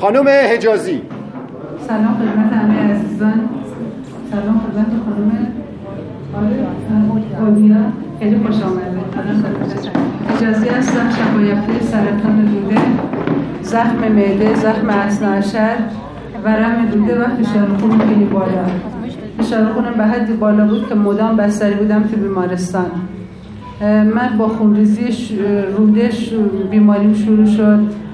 خانم حجازی. سلام خدمت همه عزیزان. سلام خدمت خانم آره خیلی خوش آمده اجازی هستم شفایفته سرطان روده زخم معده زخم اسناشر ورم روده و فشار خون خیلی بالا. فشار خونم به حدی بالا بود که مدام بستری بودم تو بیمارستان. من با خونریزی روده بیماریم شروع شد.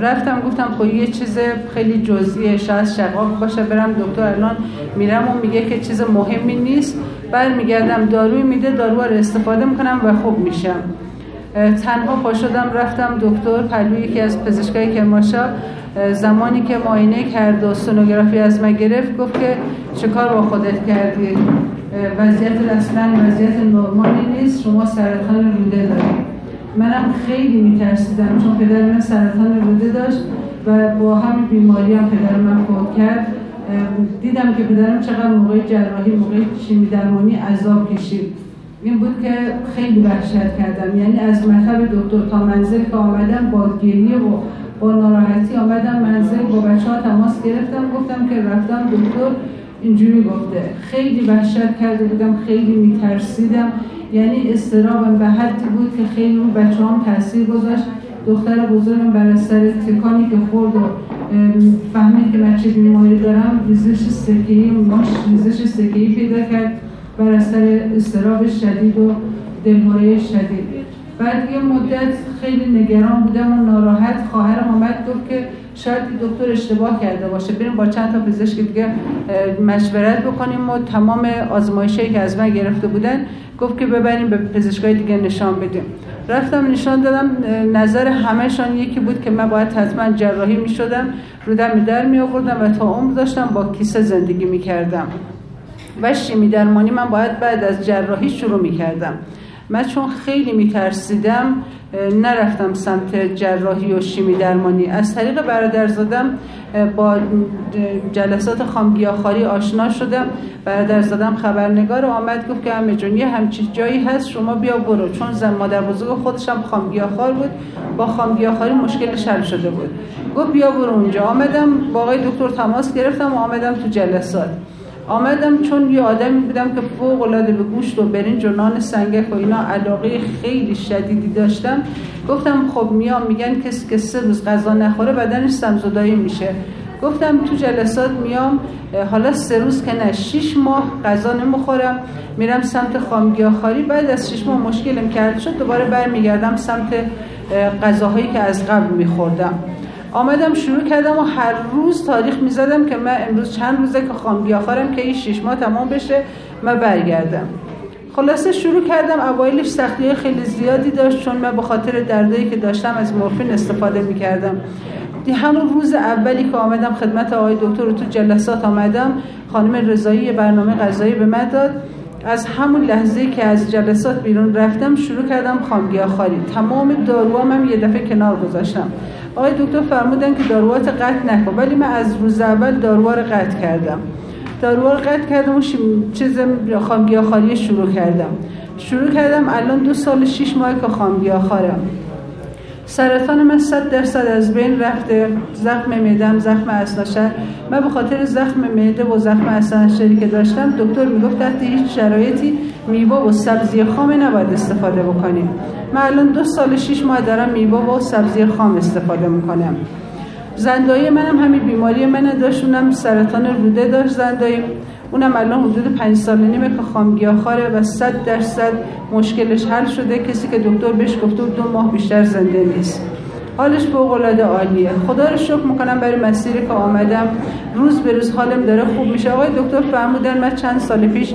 رفتم گفتم خب یه چیز خیلی جزئیه شاید شقاق باشه برم دکتر. الان میرم و میگه که چیز مهمی نیست. برمیگردم داروی میده دارو رو استفاده می‌کنم و خوب میشم. تنها پا شدم رفتم دکتر پلوی یکی از پزشکای کرماشا زمانی که معاینه کرد و سونوگرافی از من گرفت گفت که چه کار با خودت کردی؟ وضعیت اصلا وضعیت نرمالی نیست شما سرطان روده دارید منم خیلی میترسیدم چون پدر من سرطان روده داشت و با هم بیماری هم پدر من فوت کرد. دیدم که پدرم چقدر موقع جراحی موقع شیمی درمانی عذاب کشید. این بود که خیلی وحشت کردم. یعنی از مطب دکتر تا منزل که آمدم با گریه و با ناراحتی آمدم منزل با بچه ها تماس گرفتم گفتم که رفتم دکتر. اینجوری گفته. خیلی وحشت کرده بودم خیلی میترسیدم. یعنی استرابم به حدی بود که خیلی اون بچه هم تاثیر گذاشت. دختر بزرگم بر اثر تکانی که خورد و فهمید که بچه بیماری دارم ریزش سکهی ماش ریزش سکهی پیدا کرد بر اثر استراب شدید و دلهوره شدید. بعد یه مدت خیلی نگران بودم و ناراحت خواهرم آمد گفت که شاید دکتر اشتباه کرده باشه. بریم با چند تا پزشک دیگه مشورت بکنیم و تمام آزمایشی که از من گرفته بودن گفت که ببریم به پزشکای دیگه نشان بدیم. رفتم نشان دادم نظر همهشان یکی بود که من باید حتما جراحی می شدم رودم در می آوردم و تا عمر داشتم با کیسه زندگی می کردم و شیمی درمانی من باید بعد از جراحی شروع می کردم من چون خیلی میترسیدم نرفتم سمت جراحی و شیمی درمانی. از طریق برادرزادم با جلسات خامگیاخاری آشنا شدم. برادرزادم خبرنگار آمد گفت که همه جون یه همچی جایی هست شما بیا برو. چون زن مادر بزرگ خودشم خامگیاخوار بود با خامگیاخاری مشکلش حل شده بود. گفت بیا برو اونجا. آمدم با آقای دکتر تماس گرفتم و آمدم تو جلسات. آمدم چون یه آدمی بودم که فوق العاده به گوشت و برنج و نان سنگک و اینا علاقه خیلی شدیدی داشتم. گفتم خب میام میگن کسی که سه روز غذا نخوره بدنش سمزدایی میشه. گفتم تو جلسات میام حالا سه روز که نه شیش ماه غذا نمی‌خورم. میرم سمت خامگیاخواری بعد از شیش ماه مشکلم کرد شد دوباره برمیگردم سمت غذاهایی که از قبل میخوردم. آمدم شروع کردم و هر روز تاریخ می‌زدم که من امروز چند روزه که خام بیاخارم که این شیش ماه تمام بشه من برگردم. خلاصه شروع کردم اوایلش سختی خیلی زیادی داشت چون من به خاطر دردایی که داشتم از مورفین استفاده می‌کردم. همون روز اولی که آمدم خدمت آقای دکتر تو جلسات آمدم خانم رضایی برنامه غذایی به من داد. از همون لحظه که از جلسات بیرون رفتم شروع کردم خامگیاخواری تمام داروام هم یه دفعه کنار گذاشتم. آقای دکتر فرمودن که داروات قطع نکن. ولی من از روز اول داروها رو قطع کردم. داروها رو قطع کردم و چیز خامگیاخواری شروع کردم. شروع کردم الان دو سال شیش ماه که خامگیاخوارم سرطان من صد درصد از بین رفته. زخم معدم زخم اسناشر من به خاطر زخم معده و زخم اسناشری که داشتم دکتر می‌گفت تحت هیچ شرایطی میوه و سبزی خام نباید استفاده بکنیم. من الان دو سال شیش ماه دارم میوه و سبزی خام استفاده می‌کنم. زندایی منم همین بیماری من داشت سرطان روده داشت زندایی. اونم الان حدود پنج سال نیمه که خامگیاخواره و صد درصد مشکلش حل شده. کسی که دکتر بهش گفته دو ماه بیشتر زنده نیست. حالش فوق العاده عالیه. خدا رو شکر می‌کنم برای مسیری که آمدم. روز به روز حالم داره خوب میشه. آقای دکتر فرمودن من چند سال پیش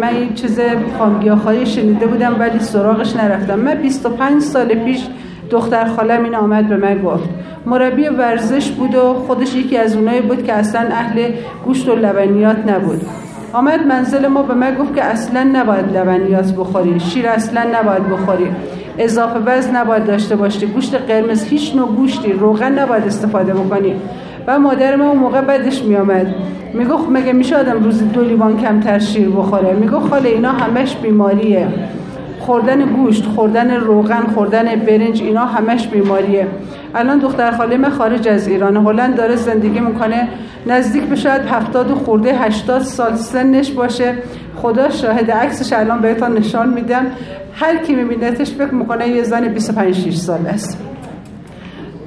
من یه چیز خامگیاخواری شنیده بودم ولی سراغش نرفتم. من 25 سال پیش دختر خالم این آمد به من گفت. مربی ورزش بود و خودش یکی از اونایی بود که اصلا اهل گوشت و لبنیات نبود. آمد منزل ما به من گفت که اصلا نباید لبنیات بخوری. شیر اصلا نباید بخوری. اضافه وزن نباید داشته باشی. گوشت قرمز هیچ نوع گوشتی. روغن نباید استفاده بکنی. و مادر ما اون موقع بدش میآمد. می‌گفت مگه میشه آدم روزی دو لیوان کمتر شیر بخوره؟ می‌گفت خاله اینا همش بیماریه. خوردن گوشت خوردن روغن خوردن برنج اینا همش بیماریه. الان دختر خاله من خارج از ایران هلند داره زندگی می‌کنه. نزدیک به شاید هفتاد و خورده هشتاد سال سنش باشه. خدا شاهد عکسش الان بهتان نشان میدم. هر کی میبینتش فکر می‌کنه یه زن 25 6 سال است.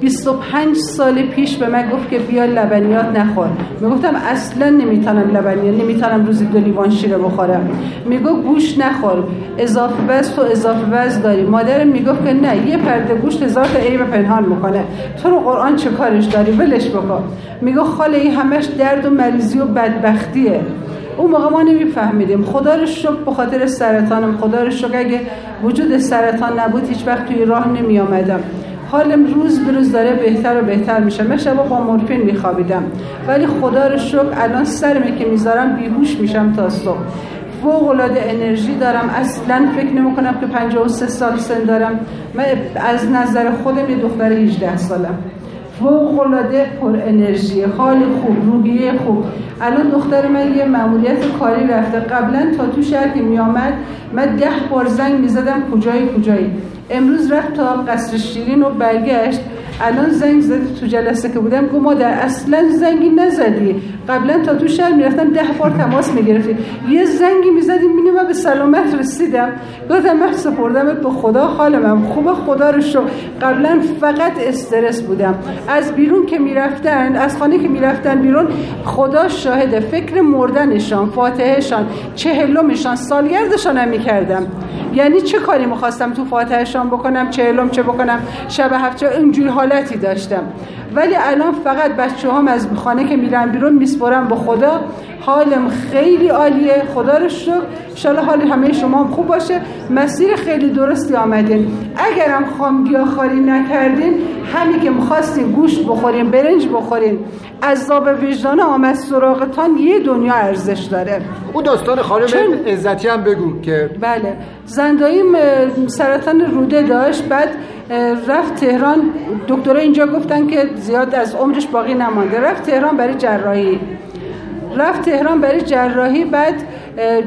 25 سال پیش به من گفت که بیا لبنیات نخور. می‌گفتم اصلا نمی‌تونم لبنیات نمی‌تونم روزی دو لیوان شیر بخورم. میگو گوش نخور. اضافه وزن تو اضافه وزن داری. مادرم می‌گفت که نه یه پرده گوشت هزار تا عیب پنهان می‌کنه تو رو قرآن چه کارش داری؟ ولش بکن. میگو خاله این همش درد و مریضی و بدبختیه. اون موقع ما نمیفهمیدیم. خدا رو شکر به سرطانم. خدا رو شکر اگه وجود سرطان نبود هیچ وقت توی راه نمی آمدم حالم روز به روز داره بهتر و بهتر میشه. من شبا با مورفین میخوابیدم. ولی خدا رو شکر الان سرمه که می‌ذارم بیهوش میشم تا صبح. فوق العاده انرژی دارم. اصلا فکر نمی کنم که 53 سال سن دارم. من از نظر خودم یه دختر 18 سالم. فوق العاده پر انرژی حال خوب روحیه خوب. الان دختر من یه مأموریت کاری رفته. قبلا تا تو شهر که میآمد من ده بار زنگ می‌زدم کجایی کجایی. امروز رفت تا قصر شیرین و برگشت. الان زنگ زدی تو جلسه که بودم گفت مادر اصلا زنگی نزدی. قبلا تا تو شهر می‌رفتم ده بار تماس می‌گرفتی. یه زنگی می‌زدی مینی من به سلامت رسیدم. گفتم من سپردمت به خدا حال من خوبه خدا رو شو قبلا فقط استرس بودم. از بیرون که می‌رفتن از خانه که می‌رفتن بیرون خدا شاهده. فکر مردنشان فاتحهشان چهلمشان سالگردشان هم می‌کردم. یعنی چه کاری می‌خواستم تو فاتحهشان بکنم چهلم چه بکنم؟ شب هفته اینجوری حالتی داشتم. ولی الان فقط بچه هم از خانه که میرن بیرون میسپرم به خدا. حالم خیلی عالیه. خدا رو شکر. انشالله حال همه شما هم خوب باشه. مسیر خیلی درستی آمدین. اگرم خاری نکردین همین که می‌خواستین گوشت بخورین برنج بخورین عذاب وجدان آمد سراغتان یه دنیا ارزش داره. اون داستان خانم چون... عزتی هم بگو که بله. زنداییم سرطان روده داشت. بعد رفت تهران. دکترها اینجا گفتن که زیاد از عمرش باقی نمانده. رفت تهران برای جراحی. رفت تهران برای جراحی بعد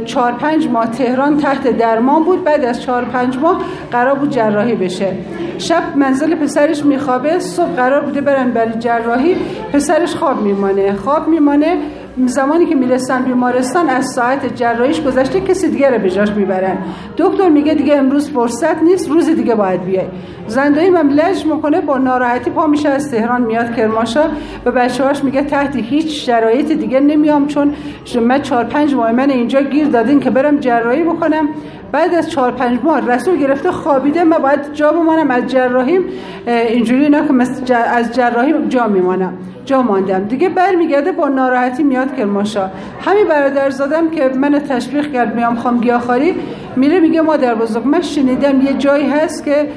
چهار پنج ماه تهران تحت درمان بود. بعد از چهار پنج ماه قرار بود جراحی بشه. شب منزل پسرش میخوابه. صبح قرار بوده برن برای جراحی. پسرش خواب میمانه. خواب میمانه. زمانی که می‌رسن بیمارستان از ساعت جراحیش گذشته کسی دیگه رو به جاش می‌برن. دکتر میگه دیگه امروز فرصت نیست روز دیگه باید بیای. زندایی من لج می‌کنه با ناراحتی پا میشه از تهران میاد کرماشا به بچه‌هاش میگه تحت هیچ شرایط دیگه نمیام چون من چهار پنج ماه من اینجا گیر دادین که برم جراحی بکنم. بعد از چهار پنج ماه رسول گرفته خوابیده من باید جا بمانم از جراحیم اینجوری نه که از جراحی جا میمانم جا ماندم. دیگه برمیگرده با ناراحتی میاد کرماشا همین برادر زادم که من تشویق کرد میام خام گیاخاری میره میگه مادر بزرگ من شنیدم یه جایی هست که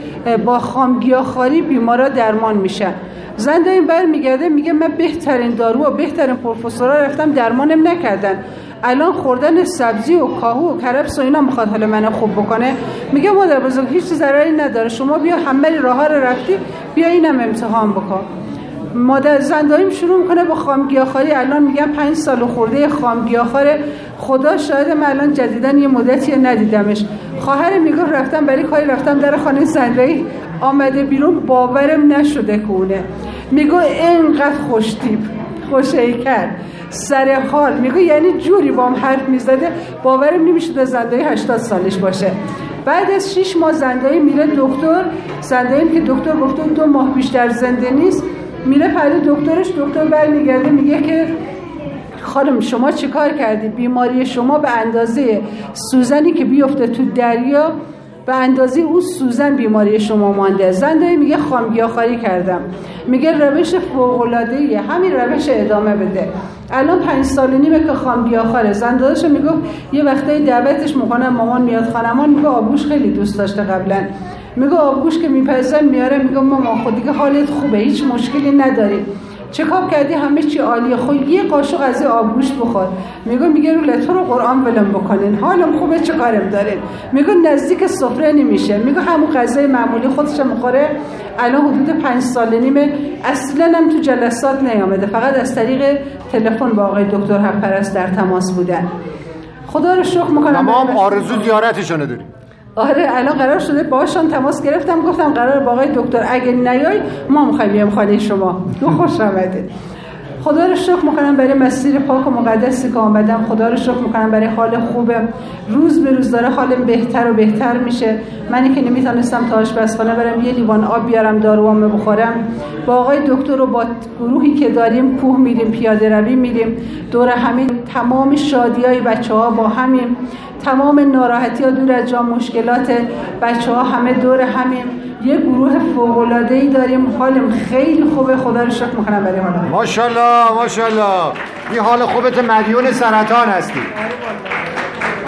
با خام گیاخاری بیمارا درمان میشن. زن این برمیگرده میگه من بهترین دارو و بهترین پروفسورا رفتم درمانم نکردن. الان خوردن سبزی و کاهو و کرفس و اینا می‌خواد حالا منو خوب بکنه. میگه مادر بزرگ هیچ ضرری نداره شما بیا همه راه رو رفتی بیا اینم امتحان بکن. مادر زنداییم شروع می‌کنه با خامگیاخاری الان میگم پنج سال خورده خامگیاخاره خدا شاید من الان جدیدن یه مدتی ندیدمش. خواهر میگه رفتم برای کاری رفتم در خانه زندایی آمده بیرون باورم نشده کونه میگو اینقدر خوشتیب کرد سر حال. میگو یعنی جوری با هم حرف می‌زده باورم نمی‌شده زندایی 80 سالش باشه. بعد از 6 ماه زندایی میره دکتر زندایی که دکتر گفته دو ماه بیشتر زنده نیست میره پلی دکترش دکتر برمیگرده میگه که خانم شما چیکار کردی؟ بیماری شما به اندازه سوزنی که بیفته تو دریا به اندازه او سوزن بیماری شما مانده. زنده میگه خامگیاخاری کردم. میگه روش فوق العاده همین روش ادامه بده. الان پنج سال نیمه که خامگیاخاره زندادش می‌گفت یه وقتایی دعوتش می‌کنم مامان میاد خانمان میگه آبوش خیلی دوست داشته قبلا. میگه آبگوش که میپزن میاره میگه ماما خود دیگه حالت خوبه هیچ مشکلی نداری. چکاب کردی؟ همه چی عالیه. خب یه قاشق از آبگوش بخور. میگه میگه رو تو رو قرآن ولم بکنین. حالم خوبه چه کارم دارین؟ میگه نزدیک سفره نمیشه. میگه همون غذای معمولی خودش می‌خوره. الان حدود پنج سال نیمه. اصلا هم تو جلسات نیامده. فقط از طریق تلفن با آقای دکتر حق در تماس بودن. خدا رو شکر می‌کنم ما هم آرزو زیارتشونه داریم آره الان قرار شده باشان تماس گرفتم گفتم قرار با آقای دکتر اگه نیای ما می‌خوایم بیام خانه شما. دو خوش آمده خدا رو شکر می‌کنم برای مسیر پاک و مقدسی که آمدم. خدا رو شکر می‌کنم برای حال خوبم روز به روز داره حالم بهتر و بهتر میشه. منی که نمی‌تونستم تا آشپزخانه برم یه لیوان آب بیارم داروامو بخورم. با آقای دکتر و با گروهی که داریم کوه میریم پیاده روی میریم دور همین تمام شادی های بچه ها با همین. تمام ناراحتی ها دور از جا مشکلات بچه ها همه دور همین. یه گروه فوق ای داریم. حالم خیلی خوبه. خدا رو شکر می‌کنم برای حالم ماشاءالله ماشاءالله. این حال خوبت مدیون سرطان هستی.